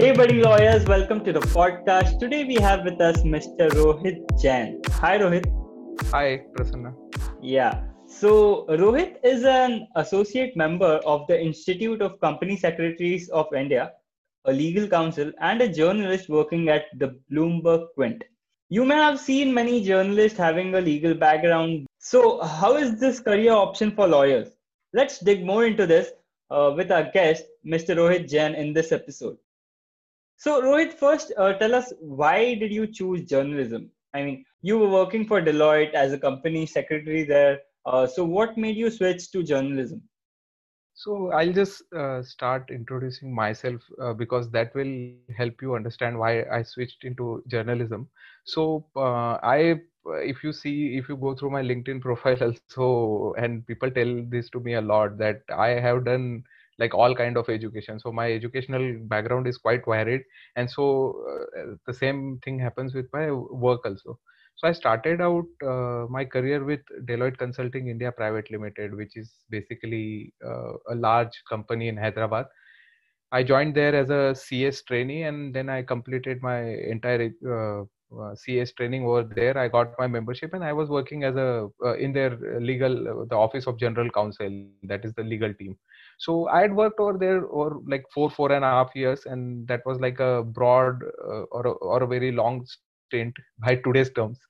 Hey, buddy lawyers, welcome to the podcast. Today we have with us Mr. Rohit Jain. Hi, Rohit. Hi, Prasanna. Yeah. So, Rohit is an associate member of the Institute of Company Secretaries of India, a legal counsel, and a journalist working at the Bloomberg Quint. You may have seen many journalists having a legal background. So, how is this career option for lawyers? Let's dig more into this uh, with our guest, Mr. Rohit Jain, in this episode. So, Rohit, first uh, tell us why did you choose journalism? I mean, you were working for Deloitte as a company secretary there. Uh, so, what made you switch to journalism? So, I'll just uh, start introducing myself uh, because that will help you understand why I switched into journalism. So, uh, I if you see if you go through my linkedin profile also and people tell this to me a lot that i have done like all kind of education. So my educational background is quite varied. And so uh, the same thing happens with my work also. So i started out uh, my career with deloitte consulting india private limited which is basically uh, a large company in hyderabad. I joined there as a cs trainee and then i completed my entire uh, uh, CS training over there. I got my membership, and I was working as a uh, in their legal, uh, the Office of General Counsel, that is the legal team so i had worked over there for like four four and a half years and that was like a broad uh, or, a, or a very long stint by today's terms.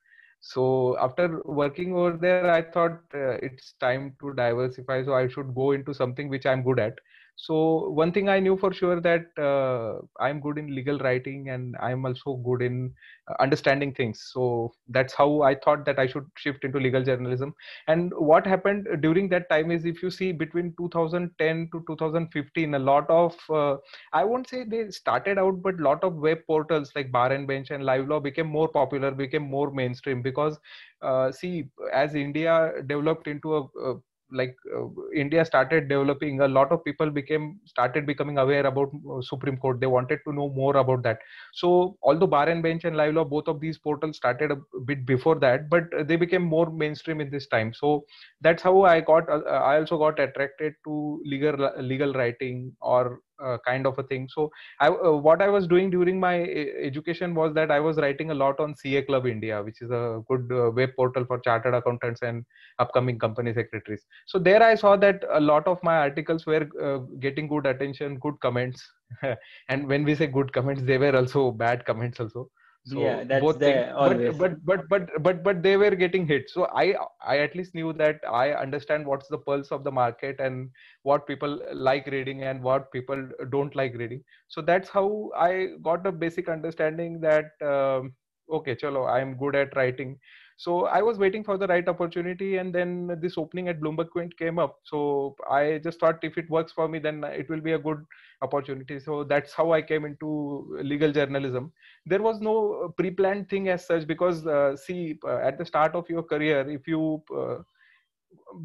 So after working over there i thought uh, it's time to diversify so i should go into something which i'm good at so one thing i knew for sure that uh, i'm good in legal writing and i'm also good in uh, understanding things. So that's how i thought that i should shift into legal journalism. And what happened during that time is if you see between 2010 to 2015 a lot of uh, i won't say they started out but a lot of web portals like bar and bench and live law became more popular became more mainstream because uh, see as india developed into a, a like uh, india started developing a lot of people became started becoming aware about uh, supreme court. They wanted to know more about that. So although bar and bench and live law both of these portals started a bit before that but they became more mainstream in this time. So that's how i got uh, i also got attracted to legal legal writing or uh, kind of a thing. So I, uh, what i was doing during my education was that i was writing a lot on ca club india which is a good uh, web portal for chartered accountants and upcoming company secretaries. So there i saw that a lot of my articles were uh, getting good attention good comments. And when we say good comments they were also bad comments also so yeah that's there things, but, but but but but but they were getting hit. So i i at least knew that i understand what's the pulse of the market and what people like reading and what people don't like reading. So that's how i got a basic understanding that um, okay chalo i'm good at writing so i was waiting for the right opportunity and then this opening at bloomberg quint came up. So i just thought if it works for me then it will be a good opportunity. So that's how i came into legal journalism. There was no pre-planned thing as such because uh, see uh, at the start of your career if you uh,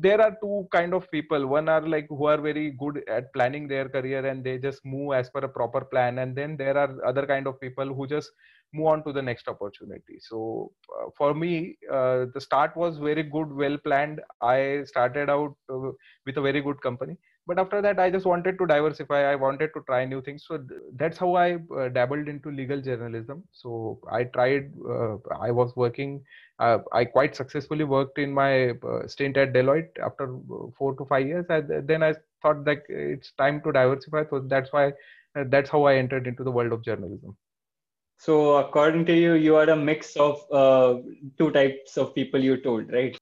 there are two kind of people. One are like who are very good at planning their career and they just move as per a proper plan. And then there are other kind of people who just move on to the next opportunity. So uh, for me uh, the start was very good well planned. I started out uh, with a very good company but after that i just wanted to diversify. I wanted to try new things. So that's how i uh, dabbled into legal journalism. So i tried uh, i was working uh, i quite successfully worked in my stint at deloitte after uh, 4 to 5 years. And then i thought that it's time to diversify. So that's why that's how i entered into the world of journalism so according to you you are a mix of two types of people you told right?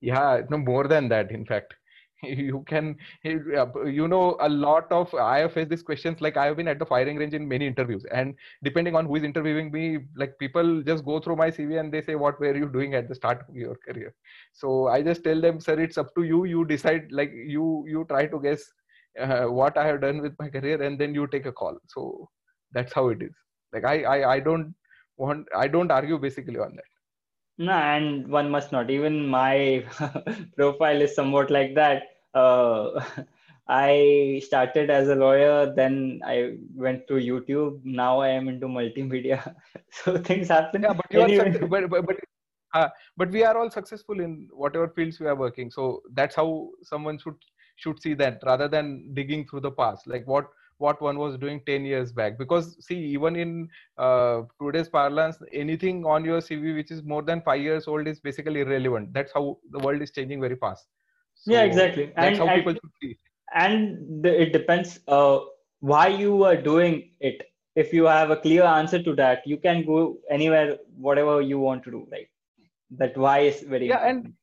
Yeah no more than that in fact. You can you know a lot of i have faced these questions like i have been at the firing range in many interviews and depending on who is interviewing me like people just go through my cv and they say what were you doing at the start of your career? So i just tell them sir it's up to you. You decide like you you try to guess uh, what i have done with my career and then you take a call. So that's how it is like i i, I don't want i don't argue basically on that no and one must not even my profile is somewhat like that uh, I started as a lawyer, then I went to YouTube. Now I am into multimedia. so things happen. Yeah, but you anyway. are, but, but, but, uh, but we are all successful in whatever fields we are working. So that's how someone should should see that rather than digging through the past. Like what what one was doing 10 years back. Because see even in uh, today's parlance anything on your cv which is more than 5 years old is basically irrelevant. That's how the world is changing very fast. So yeah exactly. that's and, how and, people should see and the, it depends uh, why you are doing it. If you have a clear answer to that you can go anywhere whatever you want to do right? That why is very yeah important. and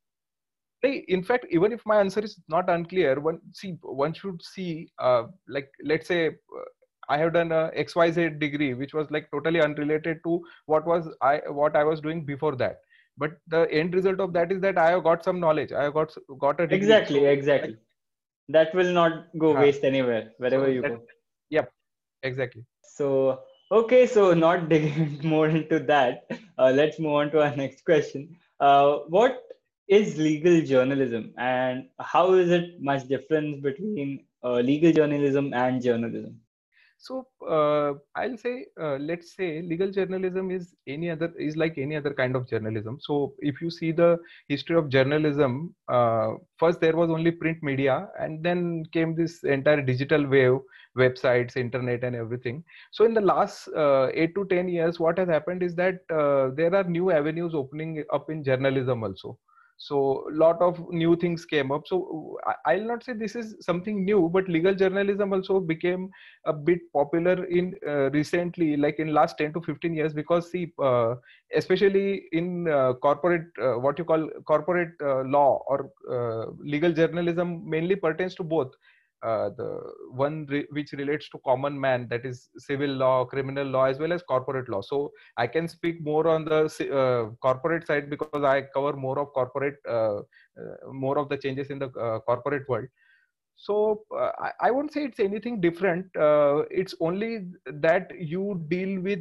in fact even if my answer is not unclear one see one should see uh, like let's say uh, i have done a xyz degree which was like totally unrelated to what was i what i was doing before that. But the end result of that is that i have got some knowledge. I have got got a degree. exactly exactly. That will not go waste anywhere wherever so you that, go. yep exactly. So okay so not digging more into that uh, let's move on to our next question. Uh, what is legal journalism and how is it much difference between uh, legal journalism and journalism? So uh, i'll say uh, let's say legal journalism is any other is like any other kind of journalism. So if you see the history of journalism uh, first there was only print media and then came this entire digital wave websites internet and everything. So in the last uh, 8 to 10 years what has happened is that uh, there are new avenues opening up in journalism also so a lot of new things came up. So i'll not say this is something new but legal journalism also became a bit popular in uh, recently like in last 10 to 15 years because see uh, especially in uh, corporate uh, what you call corporate uh, law or uh, legal journalism mainly pertains to both uh, the one re- which relates to common man that is civil law criminal law as well as corporate law. So i can speak more on the uh, corporate side because i cover more of corporate uh, uh more of the changes in the uh, corporate world. So I, I, won't say it's anything different. It's only that you deal with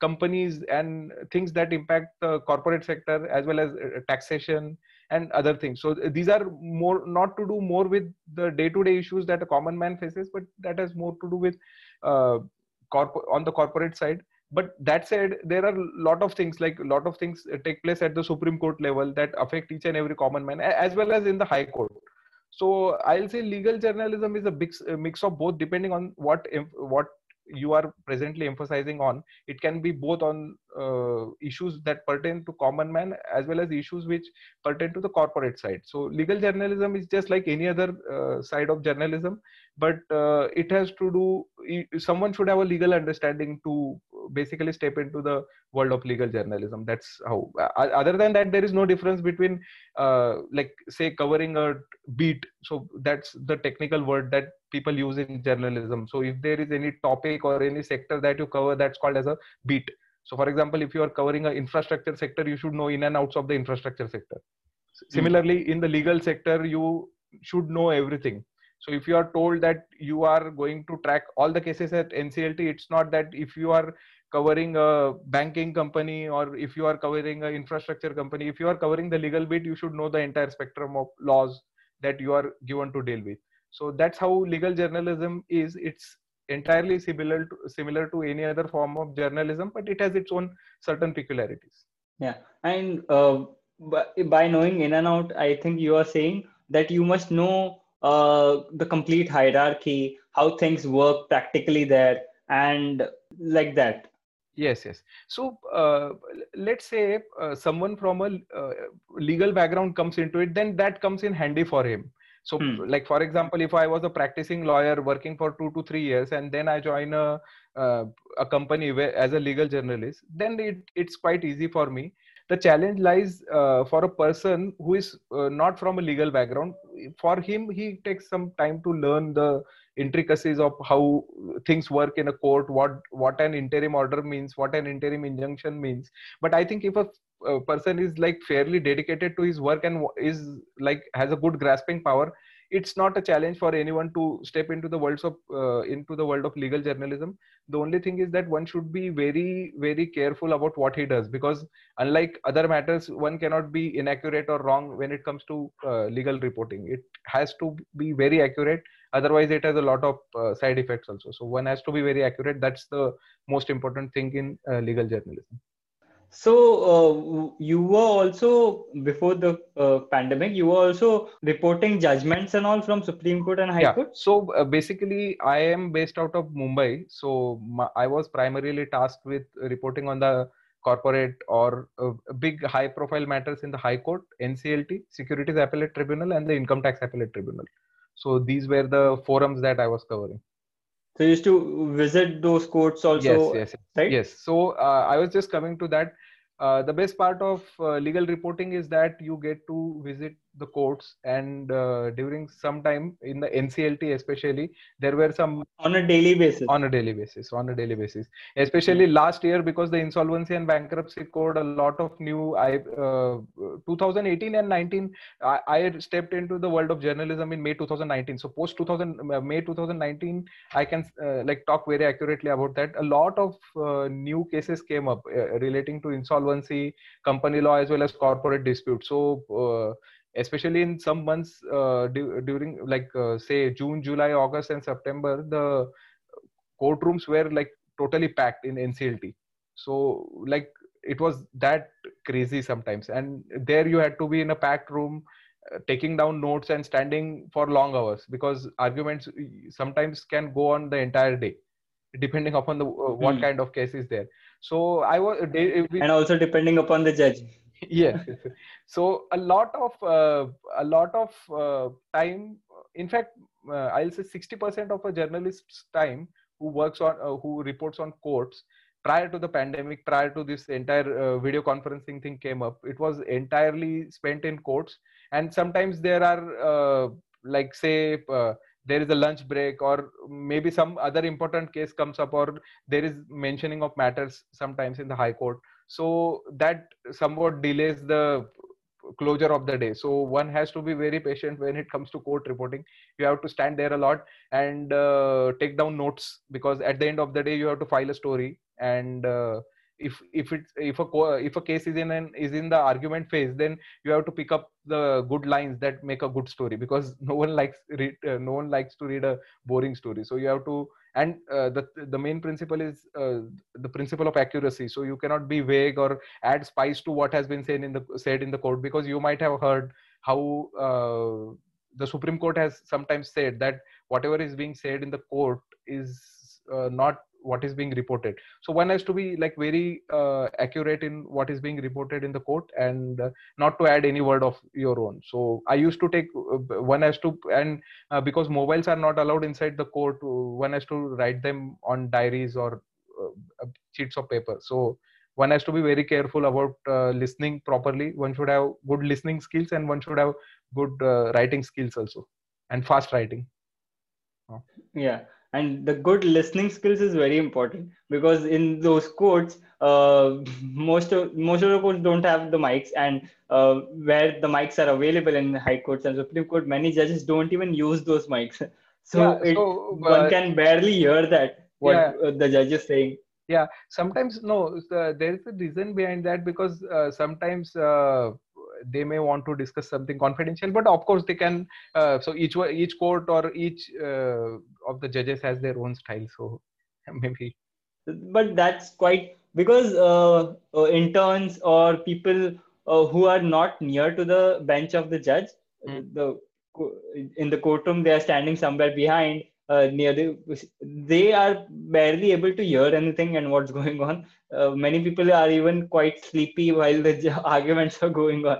companies and things that impact the corporate sector as well as taxation and other things. So uh, these are more not to do more with the day to day issues that a common man faces but that has more to do with uh, corp- on the corporate side. But that said there are a lot of things like a lot of things uh, take place at the supreme court level that affect each and every common man as well as in the high court. So i'll say legal journalism is a big uh, mix of both depending on what what you are presently emphasizing on it can be both on uh, issues that pertain to common man as well as issues which pertain to the corporate side. So legal journalism is just like any other uh, side of journalism but uh, it has to do someone should have a legal understanding to basically step into the world of legal journalism. That's how other than that there is no difference between uh, like say covering a beat. So that's the technical word that people use in journalism. So if there is any topic or any sector that you cover that's called as a beat. So for example if you are covering an infrastructure sector you should know in and outs of the infrastructure sector. Hmm. similarly in the legal sector you should know everything so if you are told that you are going to track all the cases at nclt it's not that if you are covering a banking company or if you are covering an infrastructure company if you are covering the legal bit you should know the entire spectrum of laws that you are given to deal with. So that's how legal journalism is. It's entirely similar to, similar to any other form of journalism but it has its own certain peculiarities. Yeah. And uh, by knowing in and out i think you are saying that you must know uh, the complete hierarchy how things work practically there and like that. Yes yes. So uh, let's say uh, someone from a uh, legal background comes into it then that comes in handy for him. So hmm. like for example if i was a practicing lawyer working for 2 to 3 years and then i join a uh, a company where as a legal journalist then it, it's quite easy for me the challenge lies uh, for a person who is uh, not from a legal background. For him he takes some time to learn the intricacies of how things work in a court what what an interim order means what an interim injunction means. But i think if a person is like fairly dedicated to his work and is like has a good grasping power it's not a challenge for anyone to step into the world of uh, into the world of legal journalism. The only thing is that one should be very very careful about what he does because unlike other matters one cannot be inaccurate or wrong when it comes to uh, legal reporting. It has to be very accurate. Otherwise it has a lot of uh, side effects also. So one has to be very accurate. That's the most important thing in uh, legal journalism So uh, you were also before the uh, pandemic, you were also reporting judgments and all from Supreme Court and High yeah. Court. So uh, basically, I am based out of Mumbai. So my, I was primarily tasked with reporting on the corporate or uh, big high profile matters in the High Court, NCLT, Securities Appellate Tribunal, and the Income Tax Appellate Tribunal. So these were the forums that I was covering. So you used to visit those courts also, yes, yes, right? Yes. So uh, I was just coming to that. Uh, the best part of uh, legal reporting is that you get to visit the courts and uh, during some time in the nclt especially there were some on a daily basis. On a daily basis on a daily basis. Especially mm-hmm. last year because the insolvency and bankruptcy code a lot of new i uh, 2018 and 19 I, I, stepped into the world of journalism in may 2019 so post 2000 uh, may 2019 i can uh, like talk very accurately about that. A lot of uh, new cases came up uh, relating to insolvency company law as well as corporate dispute. So especially in some months uh, du- during like uh, say june july august and september the courtrooms were like totally packed in nclt so like it was that crazy sometimes. And there you had to be in a packed room uh, taking down notes and standing for long hours because arguments sometimes can go on the entire day depending upon the uh, what mm. kind of case is there. So i was and also depending upon the judge yes so a lot of uh, a lot of uh, time in fact uh, i'll say 60% of a journalist's time who works on uh, who reports on courts prior to the pandemic prior to this entire uh, video conferencing thing came up it was entirely spent in courts. And sometimes there are uh, like say there is a lunch break or maybe some other important case comes up or there is mentioning of matters sometimes in the high court so that somewhat delays the closure of the day. So one has to be very patient when it comes to court reporting. You have to stand there a lot and uh, take down notes because at the end of the day you have to file a story. And uh, if if it's if a if a case is in an is in the argument phase then you have to pick up the good lines that make a good story because no one likes read uh, no one likes to read a boring story. So you have to and uh, the the main principle is uh, the principle of accuracy. So you cannot be vague or add spice to what has been said in the said in the court because you might have heard how uh, the supreme court has sometimes said that whatever is being said in the court is uh, not what is being reported. So one has to be like very uh, accurate in what is being reported in the court and uh, not to add any word of your own. So i used to take uh, one has to and uh, because mobiles are not allowed inside the court uh, one has to write them on diaries or uh, sheets of paper. So one has to be very careful about listening properly. One should have good listening skills and one should have good writing skills also and fast writing. Yeah and the good listening skills is very important because in those courts uh, most of most of the courts don't have the mics and uh, where the mics are available in high courts and supreme court many judges don't even use those mics so, yeah, it, so uh, one can barely hear that what yeah. Uh, the judge is saying yeah sometimes no uh, there is a reason behind that because uh, sometimes they may want to discuss something confidential but of course they can uh, so each each court or each uh, of the judges has their own style so maybe but that's quite because uh, uh interns or people uh, who are not near to the bench of the judge mm. the in the courtroom they are standing somewhere behind uh, near the they are barely able to hear anything and what's going on. Uh, many people are even quite sleepy while the arguments are going on.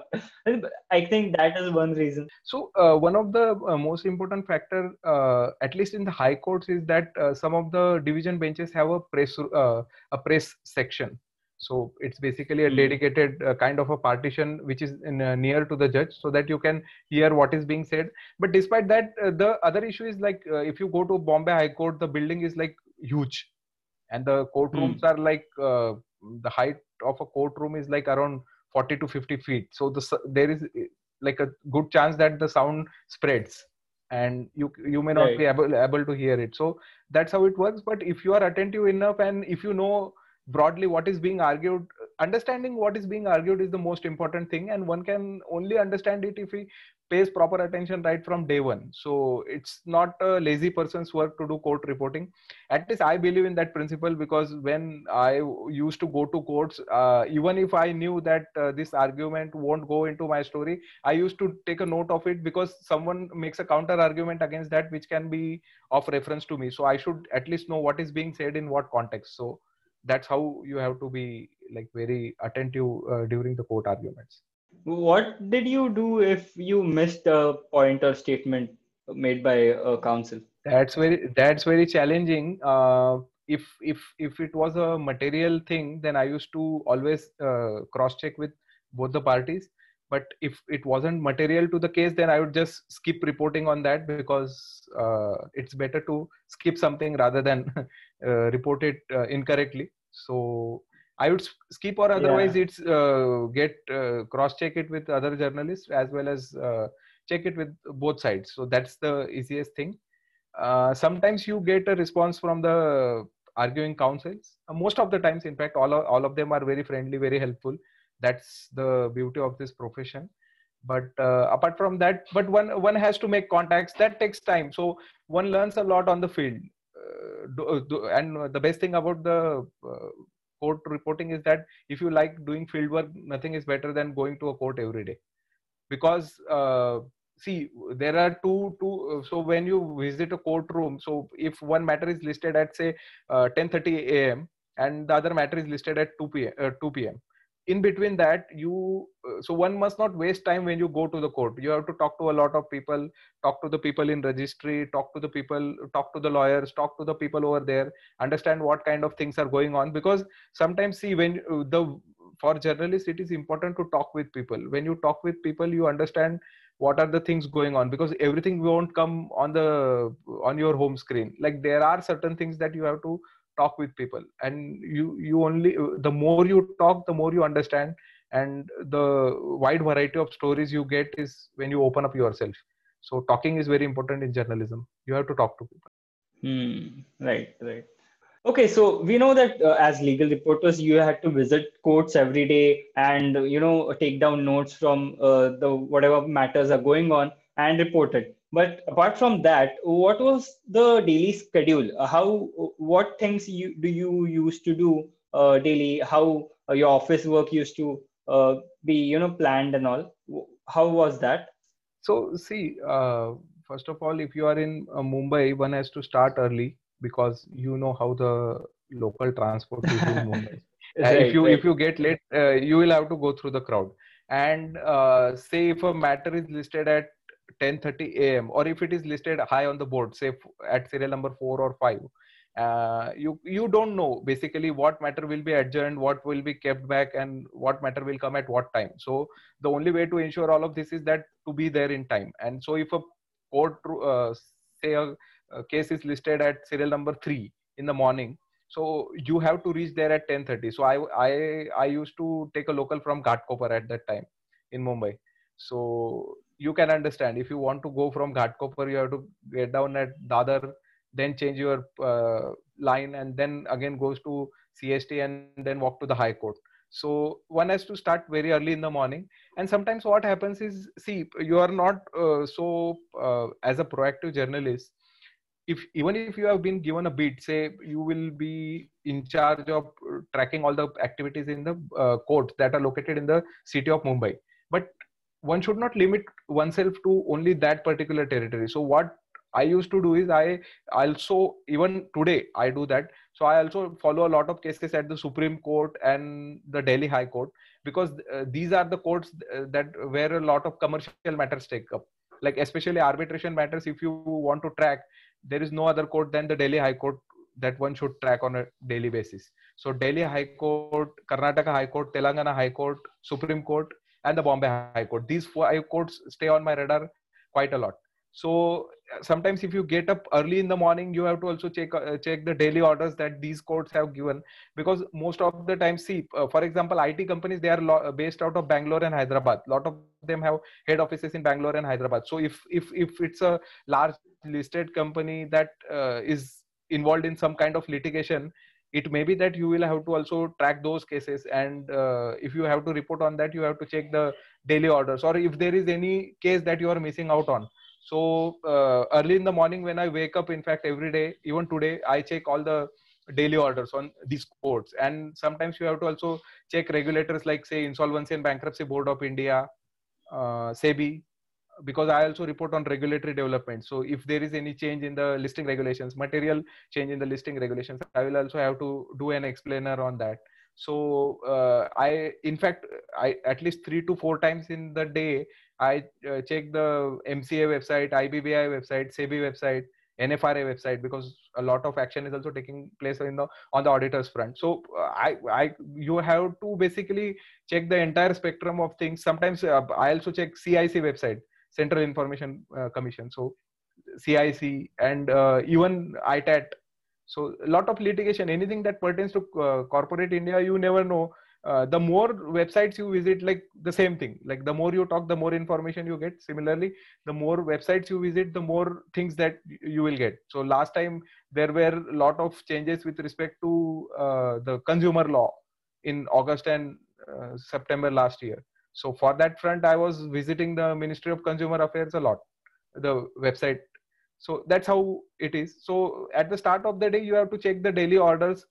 I think that is one reason. So uh, one of the uh, most important factor uh, at least in the high courts is that uh, some of the division benches have a press a press section so it's basically a hmm. dedicated uh, kind of a partition which is in, uh, near to the judge so that you can hear what is being said but despite that uh, the other issue is like uh, if you go to bombay high court the building is like huge and the courtrooms mm. are like uh, the height of a courtroom is like around 40 to 50 feet so the, there is uh, like a good chance that the sound spreads and you you may not right. be able, able to hear it so that's how it works but if you are attentive enough and if you know broadly what is being argued understanding what is being argued is the most important thing and one can only understand it if he pays proper attention right from day one. So it's not a lazy person's work to do court reporting. At least i believe in that principle because when i used to go to courts uh, even if i knew that uh, this argument won't go into my story i used to take a note of it because someone makes a counter argument against that which can be of reference to me. So i should at least know what is being said in what context. So that's how you have to be like very attentive uh, during the court arguments. What did you do if you missed a point or statement made by a counsel? That's very that's very challenging. Uh, if if if it was a material thing then i used to always uh, cross check with both the parties but if it wasn't material to the case then i would just skip reporting on that because uh, it's better to skip something rather than uh, report it uh, incorrectly. So i would skip or otherwise yeah. it's uh, get uh, cross check it with other journalists as well as uh, check it with both sides. So that's the easiest thing. Sometimes you get a response from the arguing counsels. Most of the times in fact all of, all of them are very friendly very helpful that's the beauty of this profession but uh, apart from that but one one has to make contacts that takes time so one learns a lot on the field uh, do, uh, do, and the best thing about the uh, court reporting is that if you like doing field work nothing is better than going to a court every day because uh, see there are two two uh, so when you visit a courtroom so if one matter is listed at say 10:30 a.m. and the other matter is listed at 2 p.m. 2 p.m in between that you uh, so one must not waste time when you go to the court. You have to talk to a lot of people talk to the people in registry talk to the people talk to the lawyers talk to the people over there understand what kind of things are going on. Because sometimes see when uh, the for journalists it is important to talk with people. When you talk with people you understand what are the things going on because everything won't come on the on your home screen. Like there are certain things that you have to talk with people. And you you only the more you talk the more you understand. And the wide variety of stories you get is when you open up yourself. So talking is very important in journalism. You have to talk to people. Hmm. right right. Okay so we know that uh, as legal reporters you had to visit courts every day and you know take down notes from uh, the whatever matters are going on and report it but apart from that what was the daily schedule? Uh, how what things you do you used to do uh, daily? How uh, your office work used to uh, be you know planned and all? How was that? So see uh, first of all if you are in uh, mumbai one has to start early because you know how the local transport is in mumbai. Right, if you right. if you get late you will have to go through the crowd. And say if a matter is listed at 10:30 a.m. or if it is listed high on the board, say at serial number four or five, uh, you you don't know basically what matter will be adjourned, what will be kept back, and what matter will come at what time. So the only way to ensure all of this is that to be there in time. And so if a court uh, say a, a case is listed at serial number three in the morning, so you have to reach there at 10:30. So I I I used to take a local from Ghatkopar at that time in Mumbai. So you can understand if you want to go from Ghatkopar, you have to get down at Dadar, then change your uh, line, and then again goes to CST and then walk to the High Court. So one has to start very early in the morning. And sometimes what happens is, see, you are not uh, so uh, as a proactive journalist. If even if you have been given a beat, say you will be in charge of tracking all the activities in the uh, courts that are located in the city of Mumbai, but one should not limit oneself to only that particular territory. So what i used to do is i also even today i do that. So i also follow a lot of cases at the supreme court and the delhi high court because uh, these are the courts uh, that where a lot of commercial matters take up. Like especially arbitration matters if you want to track there is no other court than the delhi high court that one should track on a daily basis. So delhi high court karnataka high court telangana high court supreme court and the Bombay High Court. These four five courts stay on my radar quite a lot. So sometimes if you get up early in the morning, you have to also check uh, check the daily orders that these courts have given because most of the time, see, uh, for example, IT companies they are lo- based out of Bangalore and Hyderabad. A lot of them have head offices in Bangalore and Hyderabad. So if if if it's a large listed company that uh, is involved in some kind of litigation it may be that you will have to also track those cases and uh, if you have to report on that you have to check the daily orders or if there is any case that you are missing out on. So uh, early in the morning when i wake up in fact every day even today i check all the daily orders on these courts and sometimes you have to also check regulators like say insolvency and bankruptcy board of india uh, sebi because I also report on regulatory development. So if there is any change in the listing regulations, material change in the listing regulations, I will also have to do an explainer on that. So uh, I, in fact, I at least three to four times in the day, I uh, check the MCA website, IBBI website, SEBI website, NFRA website because a lot of action is also taking place in the on the auditors front. So uh, I, I, you have to basically check the entire spectrum of things. Sometimes uh, I also check CIC website Central Information uh, Commission. So CIC and uh, even ITAT. So a lot of litigation, anything that pertains to uh, corporate India, you never know. The more websites you visit like the same thing like the more you talk the more information you get similarly the more websites you visit the more things that you will get so last time there were a lot of changes with respect to the consumer law in august and uh, september last year so for that front i was visiting the ministry of consumer affairs a lot the website. So that's how it is. So at the start of the day you have to check the daily orders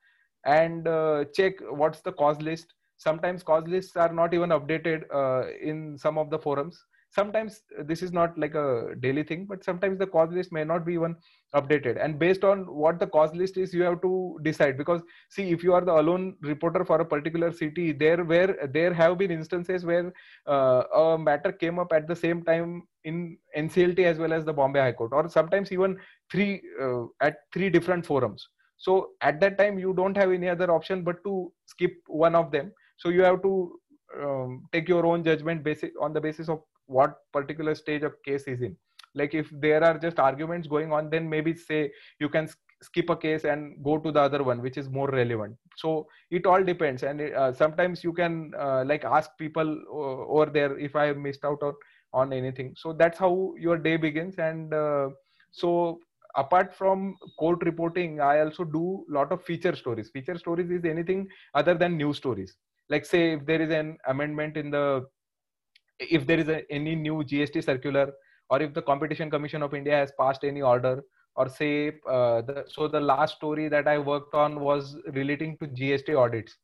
and uh, check what's the cause list. Sometimes cause lists are not even updated uh, in some of the forums sometimes this is not like a daily thing but sometimes the cause list may not be even updated. And based on what the cause list is you have to decide. Because see if you are the alone reporter for a particular city there where there have been instances where uh, a matter came up at the same time in nclt as well as the bombay high court or sometimes even three uh, at three different forums. So at that time you don't have any other option but to skip one of them. So you have to um, take your own judgment basic on the basis of what particular stage of case is in. Like if there are just arguments going on then maybe say you can skip a case and go to the other one which is more relevant. So it all depends. And uh, sometimes you can uh, like ask people uh, over there if i missed out on, on anything. So that's how your day begins. And uh, so apart from court reporting i also do a lot of feature stories. Feature stories is anything other than news stories. Like say if there is an amendment in the if there is a, any new GST circular or if the competition commission of india has passed any order or say uh, the, so the last story that i worked on was relating to gst audits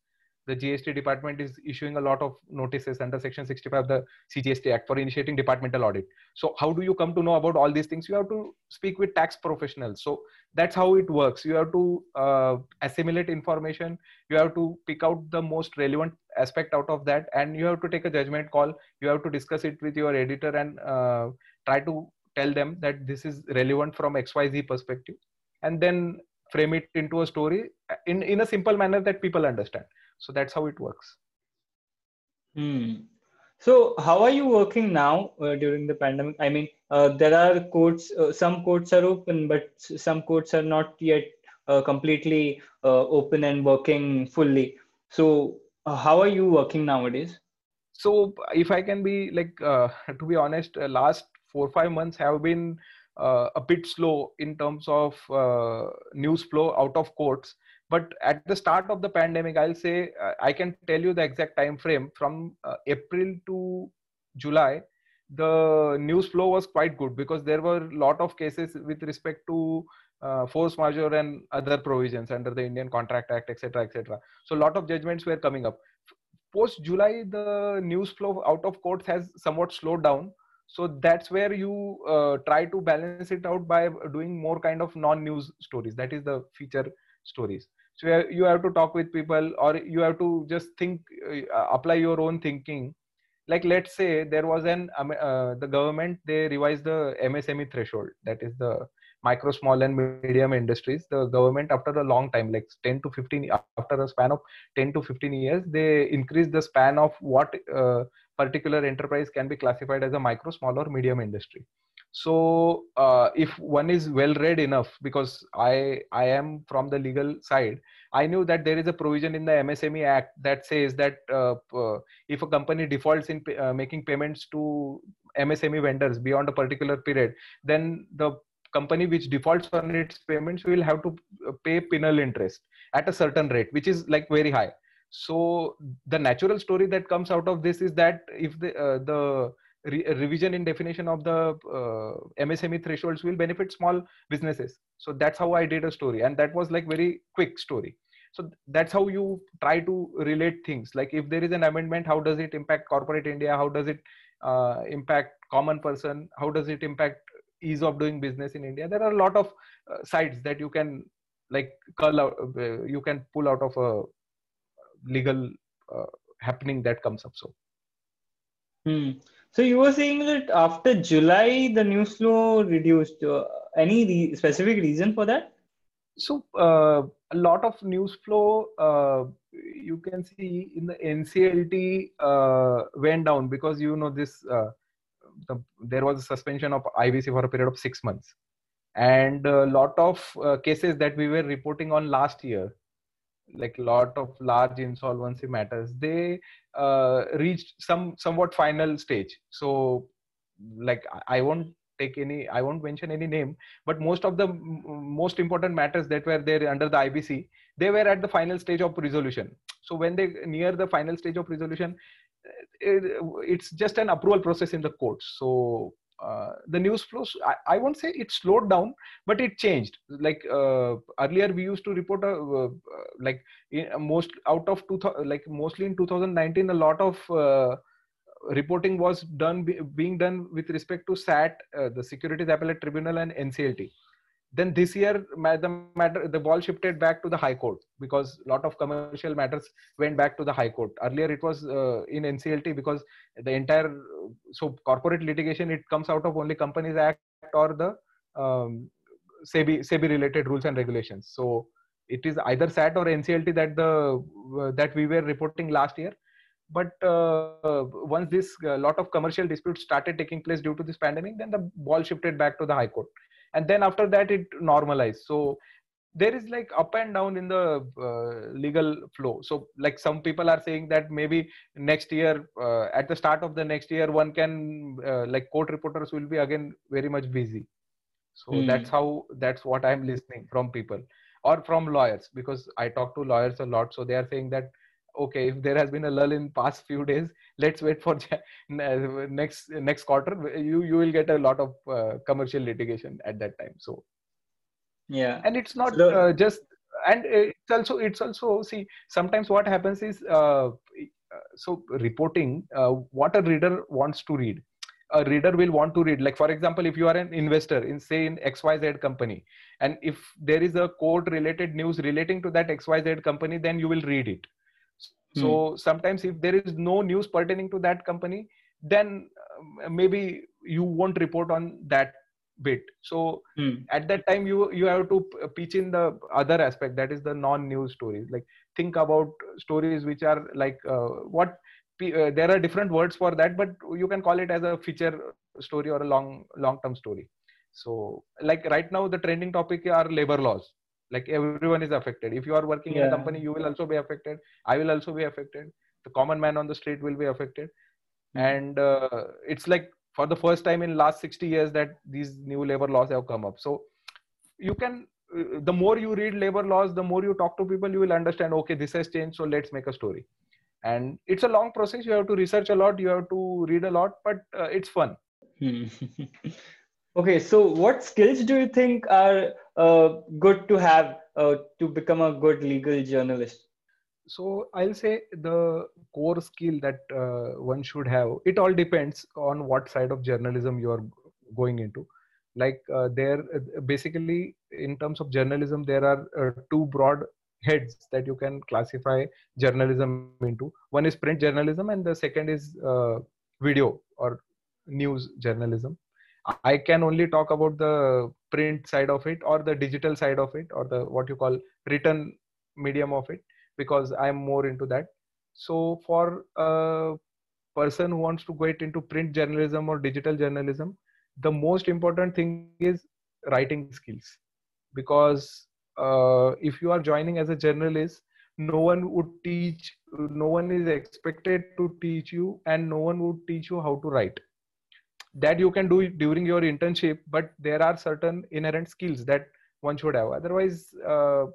the GST department is issuing a lot of notices under Section 65 of the CGST Act for initiating departmental audit. So, how do you come to know about all these things? You have to speak with tax professionals. So, that's how it works. You have to uh, assimilate information. You have to pick out the most relevant aspect out of that, and you have to take a judgment call. You have to discuss it with your editor and uh, try to tell them that this is relevant from XYZ perspective, and then frame it into a story in in a simple manner that people understand so that's how it works hmm. so how are you working now uh, during the pandemic i mean uh, there are courts uh, some courts are open but some courts are not yet uh, completely uh, open and working fully so uh, Uh, how are you working nowadays? So if i can be like uh, to be honest uh, last 4 5 months have been a bit slow in terms of news flow out of courts. But at the start of the pandemic i'll say uh, i can tell you the exact time frame. From uh, april to july the news flow was quite good because there were a lot of cases with respect to uh, force majeure and other provisions under the indian contract act etc etc so a lot of judgments were coming up. Post july the news flow out of courts has somewhat slowed down. So that's where you uh, try to balance it out by doing more kind of non news stories. That is the feature stories. So you have to talk with people or you have to just think uh, apply your own thinking. Like let's say there was an uh, the government they revised the msme threshold. That is the micro small and medium industries the government after a long time like 10 to 15 after a span of 10 to 15 years they increased the span of what uh, particular enterprise can be classified as a micro small or medium industry. So uh, if one is well read enough because i i am from the legal side i knew that there is a provision in the msme act that says that uh, uh, if a company defaults in uh, making payments to msme vendors beyond a particular period then the company which defaults on its payments will have to uh, pay penal interest at a certain rate which is like very high. So the natural story that comes out of this is that if the uh, the re- revision in definition of the uh, msme thresholds will benefit small businesses. So that's how i did a story and that was like very quick story. So that's how you try to relate things. Like if there is an amendment how does it impact corporate india? How does it uh, impact common person? How does it impact ease of doing business in india there are a lot of uh, sides that you can like curl out uh, you can pull out of a legal uh, happening that comes up so. Hmm. so you were saying that after july the news flow reduced. Uh, any re- specific reason for that? So uh, a lot of news flow uh, you can see in the nclt uh, went down because you know this uh, the, there was a suspension of ibc for a period of 6 months. And a lot of uh, cases that we were reporting on last year like a lot of large insolvency matters they uh, reached some somewhat final stage. So like i won't take any i won't mention any name but most of the most important matters that were there under the ibc they were at the final stage of resolution. So when they near the final stage of resolution it, it's just an approval process in the courts. So uh, the news flows I, I, won't say it slowed down but it changed. Like uh, earlier we used to report uh, uh like most out of two like mostly in 2019 a lot of uh, reporting was done being done with respect to sat uh, the securities appellate tribunal and nclt then this year the matter the ball shifted back to the high court because a lot of commercial matters went back to the high court. Earlier it was uh, in nclt because the entire so corporate litigation it comes out of only companies act or the um, sebi sebi related rules and regulations. So it is either sat or nclt that the uh, that we were reporting last year. But uh, once this uh, lot of commercial disputes started taking place due to this pandemic then the ball shifted back to the high court and then after that it normalized. So there is like up and down in the uh, legal flow. So like some people are saying that maybe next year uh, at the start of the next year one can uh, like court reporters will be again very much busy. So mm. that's how that's what i'm listening from people or from lawyers because i talk to lawyers a lot. So they are saying that okay if there has been a lull in past few days let's wait for next next quarter. You you will get a lot of uh, commercial litigation at that time so. Yeah. And it's not uh, just and it's also it's also see sometimes what happens is uh, so reporting uh, what a reader wants to read a reader will want to read. Like for example if you are an investor in say in xyz company and if there is a code related news relating to that xyz company then you will read it so hmm. sometimes if there is no news pertaining to that company then uh, maybe you won't report on that bit so hmm. at that time you you have to pitch in the other aspect that is the non news stories like think about stories which are like uh, what uh, there are different words for that but you can call it as a feature story or a long long term story so like right now the trending topic are labor laws like everyone is affected. If you are working yeah. in a company you will also be affected. I will also be affected. The common man on the street will be affected. Mm-hmm. and uh, it's like for the first time in last 60 years that these new labor laws have come up. So you can uh, the more you read labor laws the more you talk to people you will understand okay this has changed so let's make a story. And it's a long process. You have to research a lot. You have to read a lot but uh, it's fun. Okay so what skills do you think are good to have uh, to become a good legal journalist? So I'll say the core skill that uh, one should have. It all depends on what side of journalism you are going into. Like uh, there, uh, basically, in terms of journalism, there are uh, two broad heads that you can classify journalism into. One is print journalism, and the second is video or news journalism I can only talk about the print side of it or the digital side of it or the what you call written medium of it because I'm more into that. So for a person who wants to get into print journalism or digital journalism, the most important thing is writing skills because uh, if you are joining as a journalist no one would teach no one is expected to teach you and no one would teach you how to write that you can do during your internship but there are certain inherent skills that one should have. Otherwise uh,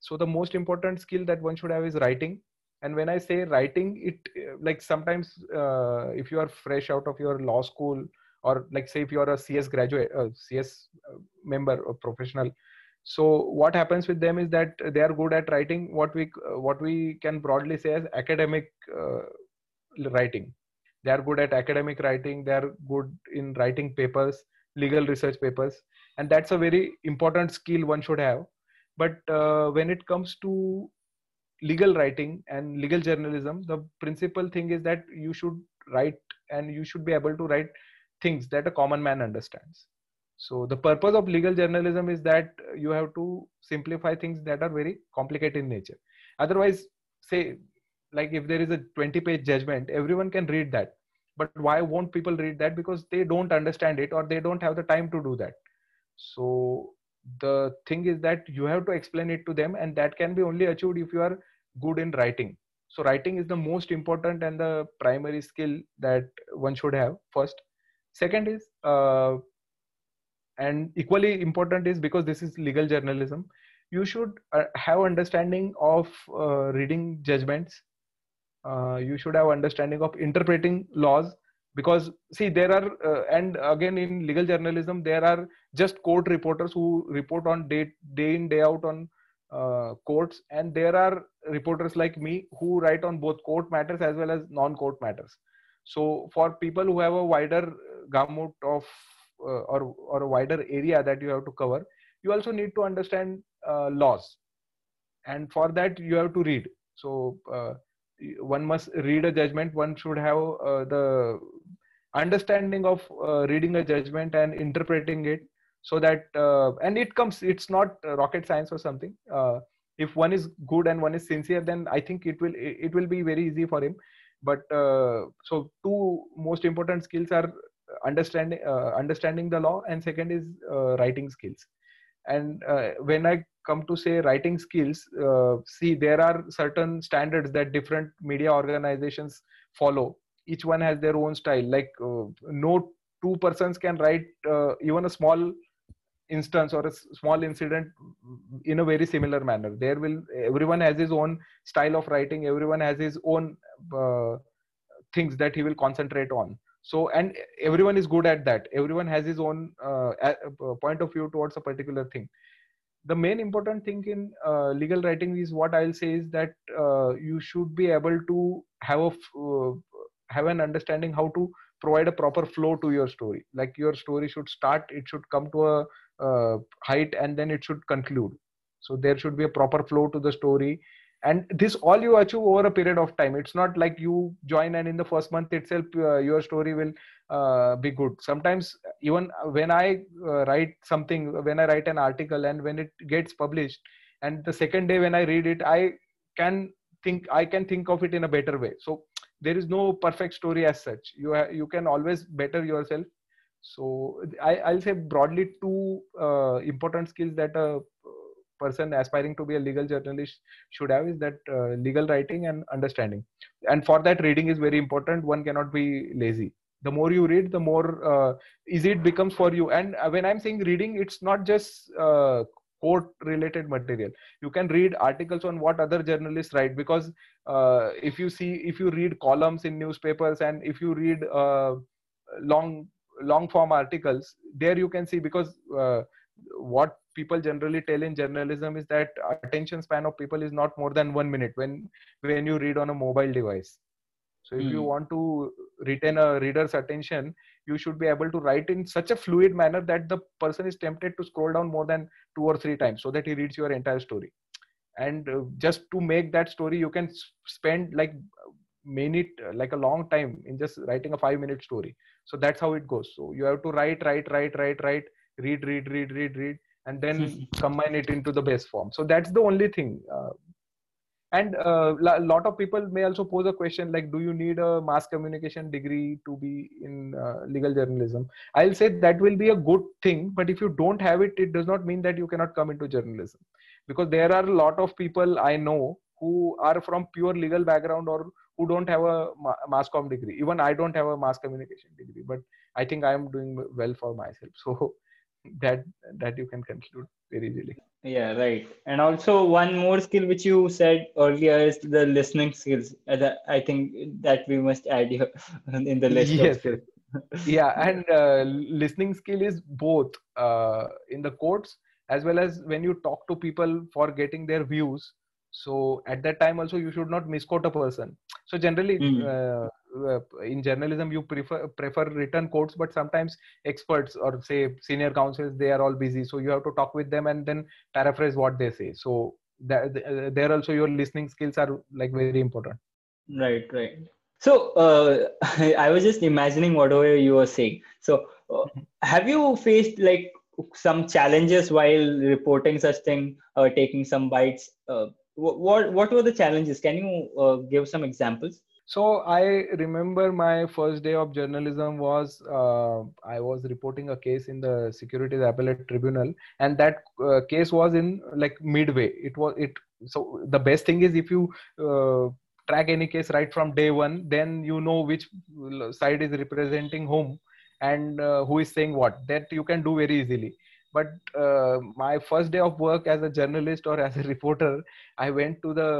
so the most important skill that one should have is writing. And when i say writing it like sometimes uh, if you are fresh out of your law school or like say if you are a cs graduate uh, cs uh, member or professional so what happens with them is that they are good at writing what we uh, what we can broadly say as academic uh, writing they are good at academic writing. They are good in writing papers legal research papers. And that's a very important skill one should have. But uh, when it comes to legal writing and legal journalism the principal thing is that you should write and you should be able to write things that a common man understands. So the purpose of legal journalism is that you have to simplify things that are very complicated in nature. Otherwise say like if there is a 20 page judgment everyone can read that. But why won't people read that? Because they don't understand it or they don't have the time to do that. So the thing is that you have to explain it to them and that can be only achieved if you are good in writing. So writing is the most important and the primary skill that one should have first. Second is uh, and equally important is because this is legal journalism you should uh, have understanding of uh, reading judgments uh, you should have understanding of interpreting laws because see there are uh, and again in legal journalism there are just court reporters who report on day day in day out on uh, courts and there are reporters like me who write on both court matters as well as non court matters. So for people who have a wider gamut of uh, or or a wider area that you have to cover you also need to understand uh, laws. And for that you have to read. So uh, one must read a judgment. One should have uh, the understanding of uh, reading a judgment and interpreting it so that uh, and it comes it's not rocket science or something. Uh, if one is good and one is sincere then i think it will it will be very easy for him. But uh, so two most important skills are understanding uh, understanding the law and second is writing skills and when i come to say writing skills see there are certain standards that different media organizations follow. Each one has their own style. Like uh, no two persons can write uh, even a small instance or a small incident in a very similar manner. There will everyone has his own style of writing. Everyone has his own uh, things that he will concentrate on so and everyone is good at that. Everyone has his own uh, point of view towards a particular thing. The main important thing in uh, legal writing is what i'll say is that uh, you should be able to have a uh, have an understanding how to provide a proper flow to your story. Like your story should start it should come to a uh, height and then it should conclude. So there should be a proper flow to the story and this all you achieve over a period of time. It's not like you join and in the first month itself uh, your story will uh, be good. Sometimes even when i uh, write something when i write an article and when it gets published and the second day when i read it i can think i can think of it in a better way. So there is no perfect story as such. You ha- you can always better yourself. So I, i'll say broadly two uh, important skills that a person aspiring to be a legal journalist should have is that uh, legal writing and understanding. And for that reading is very important. One cannot be lazy. The more you read the more uh, easy it becomes for you. And uh, when i'm saying reading it's not just uh, court related material. You can read articles on what other journalists write because uh, if you see if you read columns in newspapers and if you read uh, long long form articles there you can see because uh, what people generally tell in journalism is that attention span of people is not more than 1 minute when when you read on a mobile device so if mm. you hmm. want to retain a reader's attention you should be able to write in such a fluid manner that the person is tempted to scroll down more than two or three times so that he reads your entire story and uh, just to make that story you can spend like minute like a long time in just writing a 5 minute story so that's how it goes so you have to write write write write write read read read read read and then combine it into the best form. So that's the only thing. Uh, and a uh, lot of people may also pose a question like do you need a mass communication degree to be in uh, legal journalism? I'll say that will be a good thing but if you don't have it it does not mean that you cannot come into journalism. Because there are a lot of people i know who are from pure legal background or who don't have a mass com degree. Even i don't have a mass communication degree but i think i am doing well for myself. So that that you can conclude very easily. Yeah right. And also one more skill which you said earlier is the listening skills. I think that we must add here in the list yes, yeah and uh, listening skill is both uh, in the courts as well as when you talk to people for getting their views. So at that time also you should not misquote a person. So generally mm. uh, uh, in journalism you prefer prefer written quotes but sometimes experts or say senior counsels they are all busy. So you have to talk with them and then paraphrase what they say. So that, uh, there also your listening skills are like very important. Right right. So uh, i was just imagining whatever you were saying. So uh, have you faced like some challenges while reporting such thing or taking some bites? Uh, what what were the challenges? Can you uh, give some examples so i remember my first day of journalism was uh, i was reporting a case in the securities appellate tribunal and that uh, case was in like midway. It was it so the best thing is if you uh, track any case right from day one then you know which side is representing whom and uh, who is saying what. That you can do very easily but uh, my first day of work as a journalist or as a reporter i went to the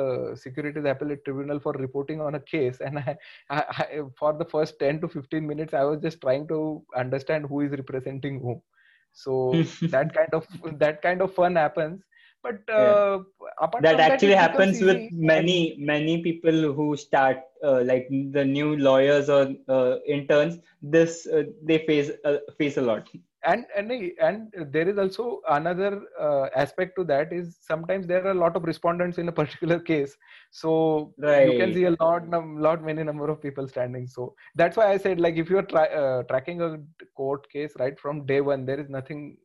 securities appellate tribunal for reporting on a case. And I, I, I, for the first 10 to 15 minutes i was just trying to understand who is representing whom. So that kind of that kind of fun happens. But uh, yeah. that actually that, happens with many many people who start uh, like the new lawyers or uh, interns this uh, they face uh, face a lot and and and there is also another uh, aspect to that is sometimes there are a lot of respondents in a particular case. So right. you can see a lot lot many number of people standing. So that's why i said like if you are tra- uh, tracking a court case right from day one there is nothing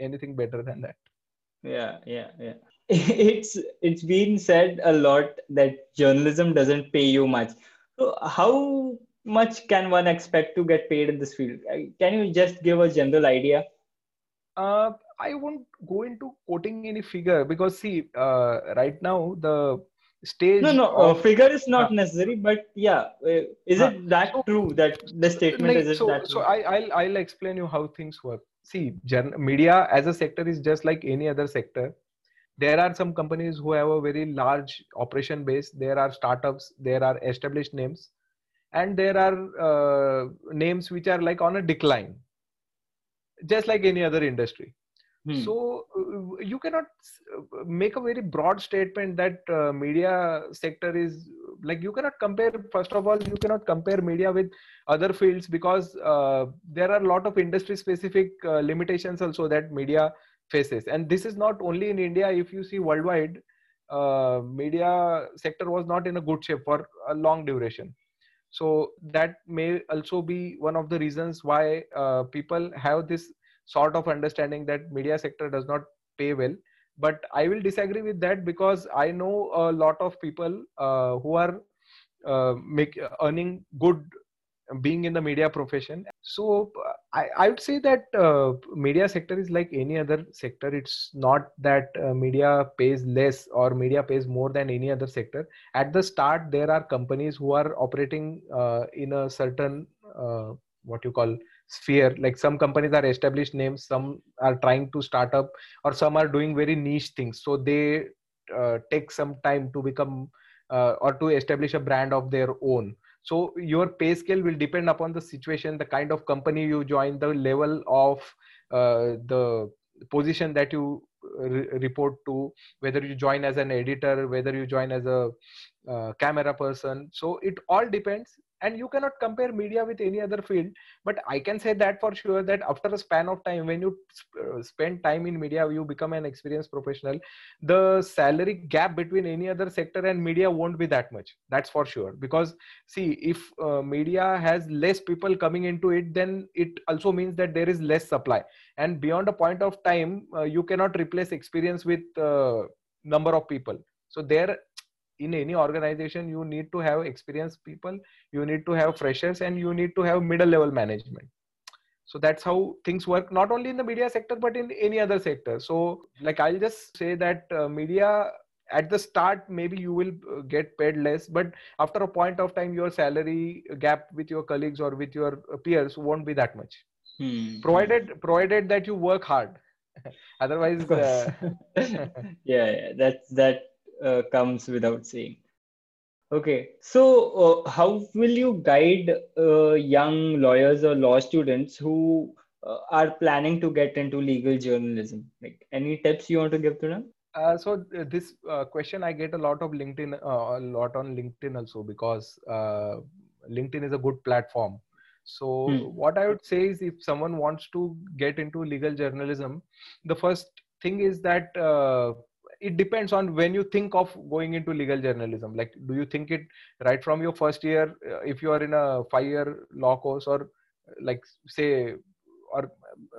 anything better than that. Yeah yeah yeah. It's it's been said a lot that journalism doesn't pay you much. So how much can one expect to get paid in this field? Can you just give a general idea? Uh, I won't go into quoting any figure because see, uh, right now the stage. No, no, uh, of, figure is not uh, necessary, but yeah, uh, is it that so, true that the statement like, is so, that? True? So I, I'll I'll explain you how things work. See, media as a sector is just like any other sector. There are some companies who have a very large operation base. There are startups. There are established names and there are uh, names which are like on a decline just like any other industry. Hmm. so uh, you cannot uh, make a very broad statement that uh, media sector is like you cannot compare first of all you cannot compare media with other fields because uh, there are a lot of industry specific uh, limitations also that media faces. And this is not only in india. If you see worldwide media sector was not in a good shape for a long duration so that may also be one of the reasons why uh, people have this sort of understanding that media sector does not pay well. But i will disagree with that because i know a lot of people uh, who are uh, make earning good being in the media profession. So i, I would say that uh, media sector is like any other sector. It's not that uh, media pays less or media pays more than any other sector. At the start there are companies who are operating uh, in a certain uh, what you call sphere. Like some companies are established names some are trying to start up or some are doing very niche things. So they uh, take some time to become uh, or to establish a brand of their own so your pay scale will depend upon the situation the kind of company you join the level of uh, the position that you uh, re- report to whether you join as an editor whether you join as a uh, camera person. So it all depends and you cannot compare media with any other field but i can say that for sure that after a span of time when you uh, spend time in media you become an experienced professional. The salary gap between any other sector and media won't be that much that's for sure. Because see if uh, media has less people coming into it then it also means that there is less supply. And beyond a point of time uh, you cannot replace experience with uh, number of people. So there in any organization you need to have experienced people you need to have freshers and you need to have middle level management. So that's how things work not only in the media sector but in any other sector. So like i'll just say that uh, media at the start maybe you will uh, get paid less but after a point of time your salary gap with your colleagues or with your uh, peers won't be that much. Hmm. provided provided that you work hard. Otherwise uh... yeah, yeah that's that uh, comes without saying. Okay so uh, how will you guide uh, young lawyers or law students who uh, are planning to get into legal journalism? Like any tips you want to give to them? Uh, so this question i get a lot of linkedin a lot on linkedin also because linkedin is a good platform. So hmm. what I would say is if someone wants to get into legal journalism, the first thing is that uh, it depends on when you think of going into legal journalism. Like, do you think it right from your first year, uh, if you are in a five-year law course, or like say, or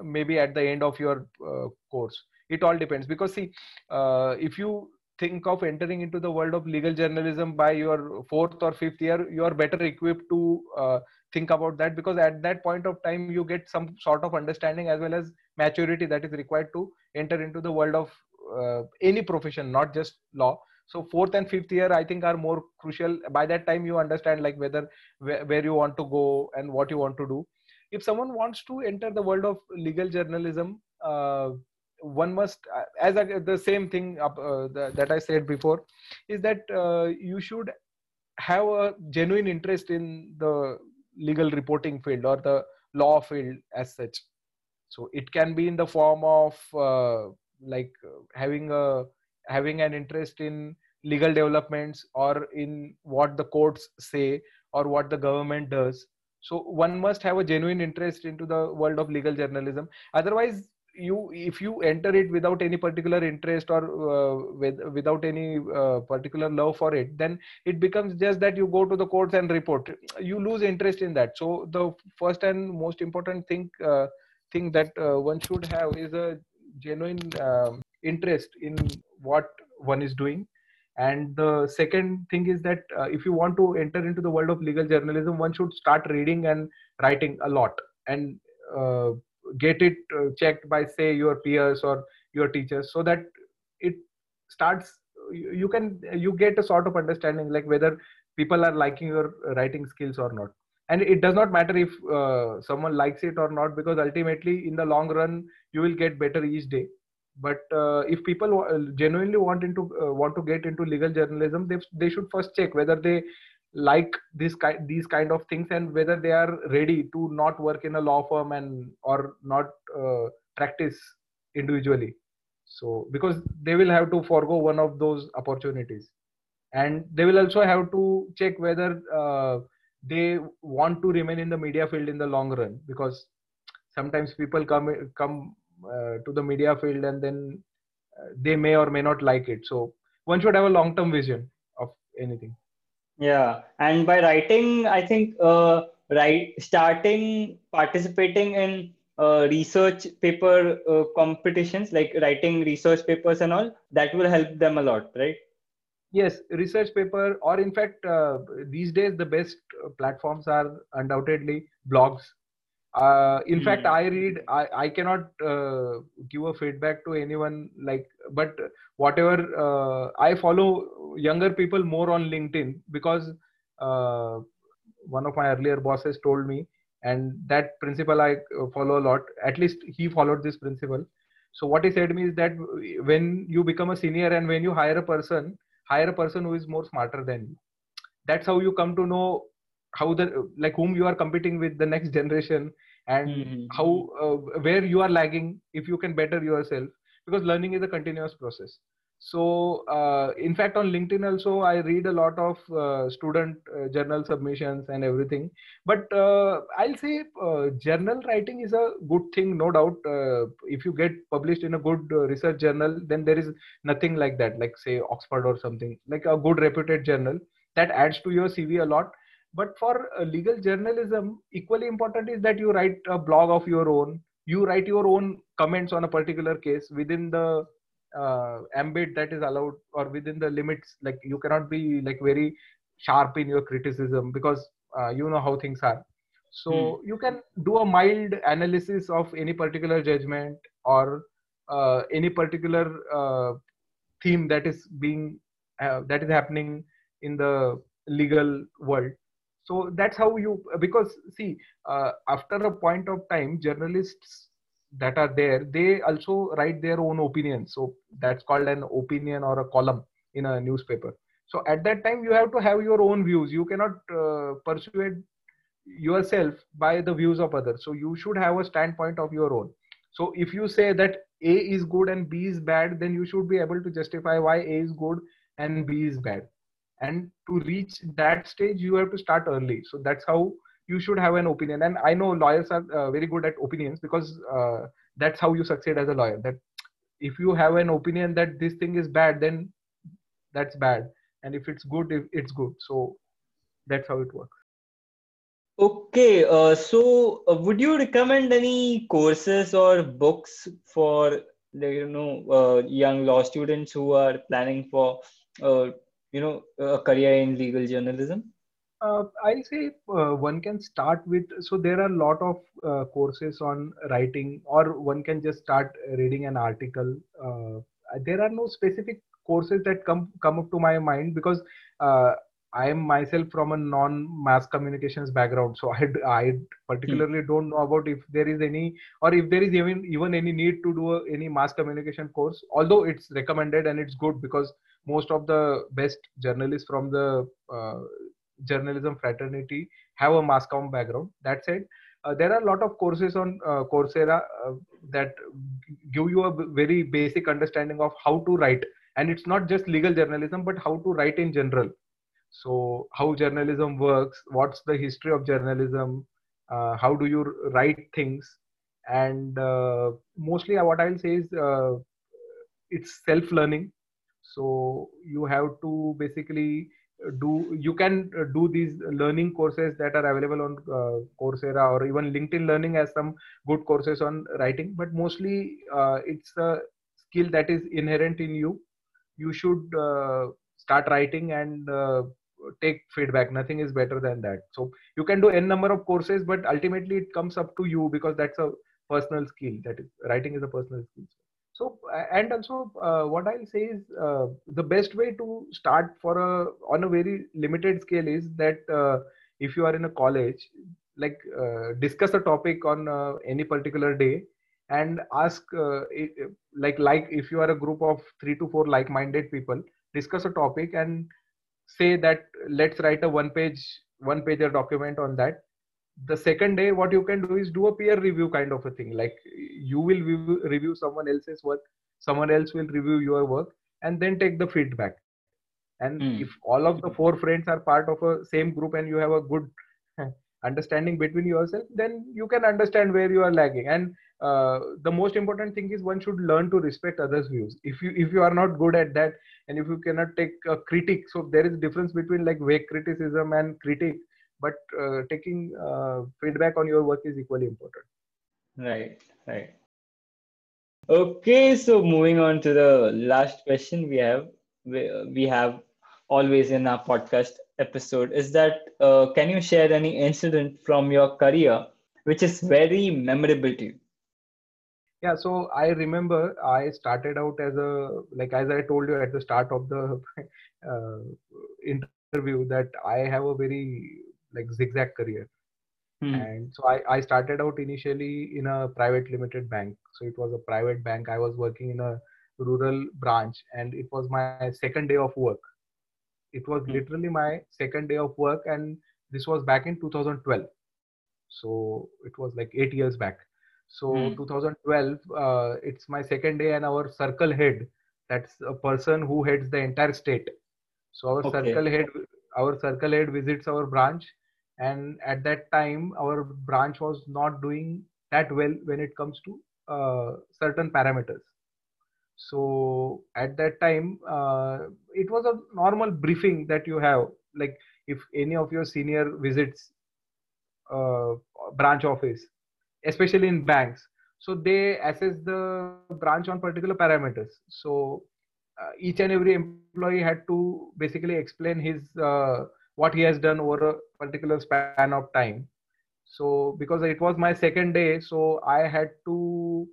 maybe at the end of your uh, course? It all depends because see, uh, if you think of entering into the world of legal journalism by your fourth or fifth year, you are better equipped to uh, think about that because at that point of time you get some sort of understanding as well as maturity that is required to enter into the world of uh, any profession not just law. So fourth and fifth year i think are more crucial. By that time you understand like whether where, where you want to go and what you want to do. If someone wants to enter the world of legal journalism uh, one must uh, as a, the same thing uh, that i said before is that uh, you should have a genuine interest in the legal reporting field or the law field as such. So it can be in the form of uh, like having a having an interest in legal developments or in what the courts say or what the government does. So one must have a genuine interest into the world of legal journalism. Otherwise you if you enter it without any particular interest or uh, with, without any uh, particular love for it then it becomes just that you go to the courts and report. You lose interest in that. So the first and most important thing uh, thing that uh, one should have is a genuine um, interest in what one is doing. And the second thing is that uh, if you want to enter into the world of legal journalism one should start reading and writing a lot and uh, get it uh, checked by say your peers or your teachers so that it starts you can you get a sort of understanding like whether people are liking your writing skills or not and it does not matter if uh, someone likes it or not because ultimately in the long run you will get better each day. But uh, if people genuinely want into uh, want to get into legal journalism they, they should first check whether they like this kind these kind of things and whether they are ready to not work in a law firm and or not uh, practice individually. So because they will have to forego one of those opportunities. And they will also have to check whether uh, they want to remain in the media field in the long run because sometimes people come come uh, to the media field and then uh, they may or may not like it. So one should have a long term vision of anything. Yeah, and by writing, I think uh, right starting participating in uh, research paper uh, competitions, like writing research papers and all, that will help them a lot, right? Yes, research paper, or in fact, uh, these days the best platforms are undoubtedly blogs. Uh, in mm. fact i read i, I cannot uh, give a feedback to anyone like but whatever uh, i follow younger people more on linkedin because uh, one of my earlier bosses told me and that principle i uh, follow a lot. At least he followed this principle. So what he said to me is that when you become a senior and when you hire a person hire a person who is more smarter than you that's how you come to know how the like whom you are competing with the next generation and mm-hmm. how uh, where you are lagging if you can better yourself because learning is a continuous process so uh, in fact on linkedin also i read a lot of uh, student uh, journal submissions and everything. But uh, i'll say uh, journal writing is a good thing no doubt. If you get published in a good research journal then there is nothing like that like say oxford or something like a good reputed journal. That adds to your cv a lot. But for uh, legal journalism equally important is that you write a blog of your own. You write your own comments on a particular case within the uh, ambit that is allowed or within the limits like you cannot be like very sharp in your criticism because uh, you know how things are so hmm. you can do a mild analysis of any particular judgment or uh, any particular uh, theme that is being uh, that is happening in the legal world so that's how you because see uh, after a point of time journalists that are there they also write their own opinions so that's called an opinion or a column in a newspaper. So at that time you have to have your own views. You cannot uh, persuade yourself by the views of others. So you should have a standpoint of your own. So if you say that a is good and b is bad then you should be able to justify why a is good and b is bad. And to reach that stage you have to start early. So that's how you should have an opinion. And i know lawyers are uh, very good at opinions because uh, that's how you succeed as a lawyer that if you have an opinion that this thing is bad then that's bad. And if it's good it's good. So that's how it works. Okay, uh, so uh, would you recommend any courses or books for you know uh, young law students who are planning for uh, you know a career in legal journalism? Uh, I'll say uh, one can start with so there are a lot of courses on writing, or one can just start reading an article. there are no specific courses that come come up to my mind because I am myself from a non-mass communications background, so I, I particularly hmm. don't know about if there is any or if there is even even any need to do a, any mass communication course. Although it's recommended and it's good because most of the best journalists from the uh, journalism fraternity have a mass com background. That said, uh, there are a lot of courses on uh, Coursera uh, that give you a very basic understanding of how to write, and it's not just legal journalism, but how to write in general. So how journalism works what's the history of journalism uh, how do you write things? And uh, mostly what i'll say is uh, it's self learning so you have to basically do you can do these learning courses that are available on uh, coursera or even linkedin learning has some good courses on writing but mostly uh, it's a skill that is inherent in you. You should uh, start writing and take feedback. Nothing is better than that. So you can do n number of courses but ultimately it comes up to you because that's a personal skill. That is writing is a personal skill so and also uh, what i'll say is uh, the best way to start for a on a very limited scale is that uh, if you are in a college like uh, discuss a topic on uh, any particular day and ask uh, like like if you are a group of 3 to 4 like minded people discuss a topic and say that let's write a one page one pager document on that the second day what you can do is do a peer review kind of a thing. Like you will review, someone else's work someone else will review your work and then take the feedback. And mm. if all of the four friends are part of a same group and you have a good understanding between yourself then you can understand where you are lagging. And uh, the most important thing is one should learn to respect others views. If you if you are not good at that and if you cannot take a critique so there is difference between like vague criticism and critique but uh, taking uh, feedback on your work is equally important. Right right. Okay so moving on to the last question we have we, we have always in our podcast episode is that uh, can you share any incident from your career which is very memorable to you? Yeah so i remember i started out as a like as i told you at the start of the uh, interview that i have a very like zigzag career hmm. and so I, I started out initially in a private limited bank so it was a private bank i was working in a rural branch and it was my second day of work it was hmm. literally my second day of work and this was back in 2012 so it was like eight years back so hmm. 2012, uh, it's my second day, and our circle head, that's a person who heads the entire state. So our okay. circle head, our circle head visits our branch, and at that time, our branch was not doing that well when it comes to uh, certain parameters. So at that time, uh, it was a normal briefing that you have. Like if any of your senior visits uh, branch office especially in banks so they assess the branch on particular parameters so uh, each and every employee had to basically explain his uh, what he has done over a particular span of time. So because it was my second day so i had to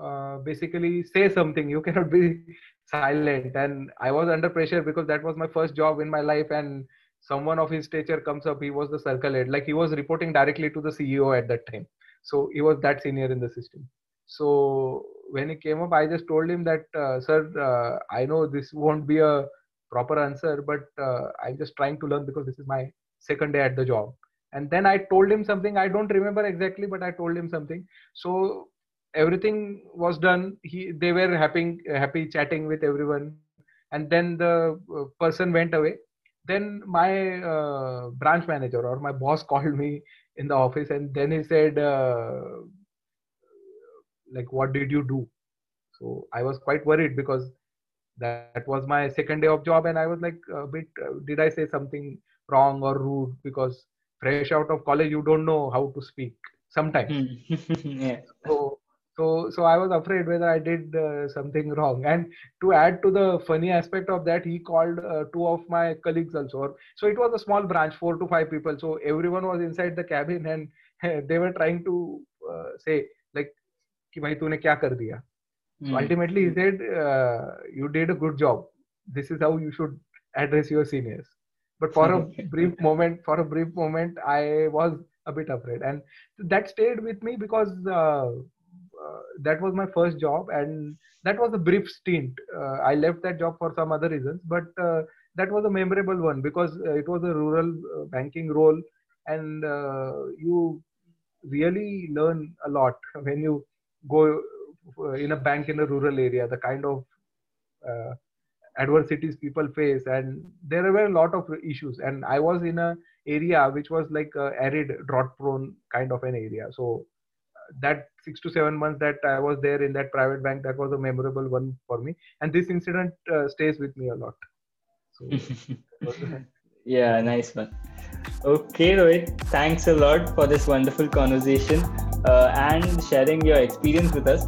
uh, basically say something. You cannot be silent. And i was under pressure because that was my first job in my life and someone of his stature comes up he was the circle head. Like he was reporting directly to the ceo at that time. So he was that senior in the system. So when he came up, I just told him that, uh, sir, uh, I know this won't be a proper answer, but uh, I'm just trying to learn because this is my second day at the job. And then I told him something. I don't remember exactly, but I told him something. So everything was done. He they were happy happy chatting with everyone, and then the uh, person went away. Then my uh, branch manager or my boss called me in the office, and then he said, uh, like, what did you do? So I was quite worried because that was my second day of job and i was like a bit uh, did i say something wrong or rude because fresh out of college you don't know how to speak sometimes Hmm. yeah. so so so i was afraid whether i did uh, something wrong and to add to the funny aspect of that he called uh, two of my colleagues also so it was a small branch four to five people so everyone was inside the cabin and they were trying to uh, say like कि भाई तूने क्या कर दिया So Hmm. ultimately, he said, uh, "You did a good job. This is how you should address your seniors." But for a brief moment, for a brief moment, I was a bit afraid, and that stayed with me because uh, uh, that was my first job, and that was a brief stint. Uh, I left that job for some other reasons, but uh, that was a memorable one because uh, it was a rural uh, banking role, and uh, you really learn a lot when you go in a bank in a rural area the kind of uh, adversities people face. And there were a lot of issues. And i was in a area which was like a arid drought prone kind of an area. So uh, that 6 to 7 months that i was there in that private bank that was a memorable one for me. And this incident uh, stays with me a lot. So yeah, nice one. Okay, Rohit, thanks a lot for this wonderful conversation uh, and sharing your experience with us.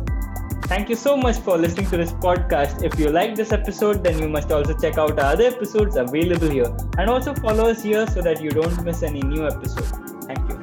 Thank you so much for listening to this podcast. If you like this episode, then you must also check out our other episodes available here and also follow us here so that you don't miss any new episode. Thank you.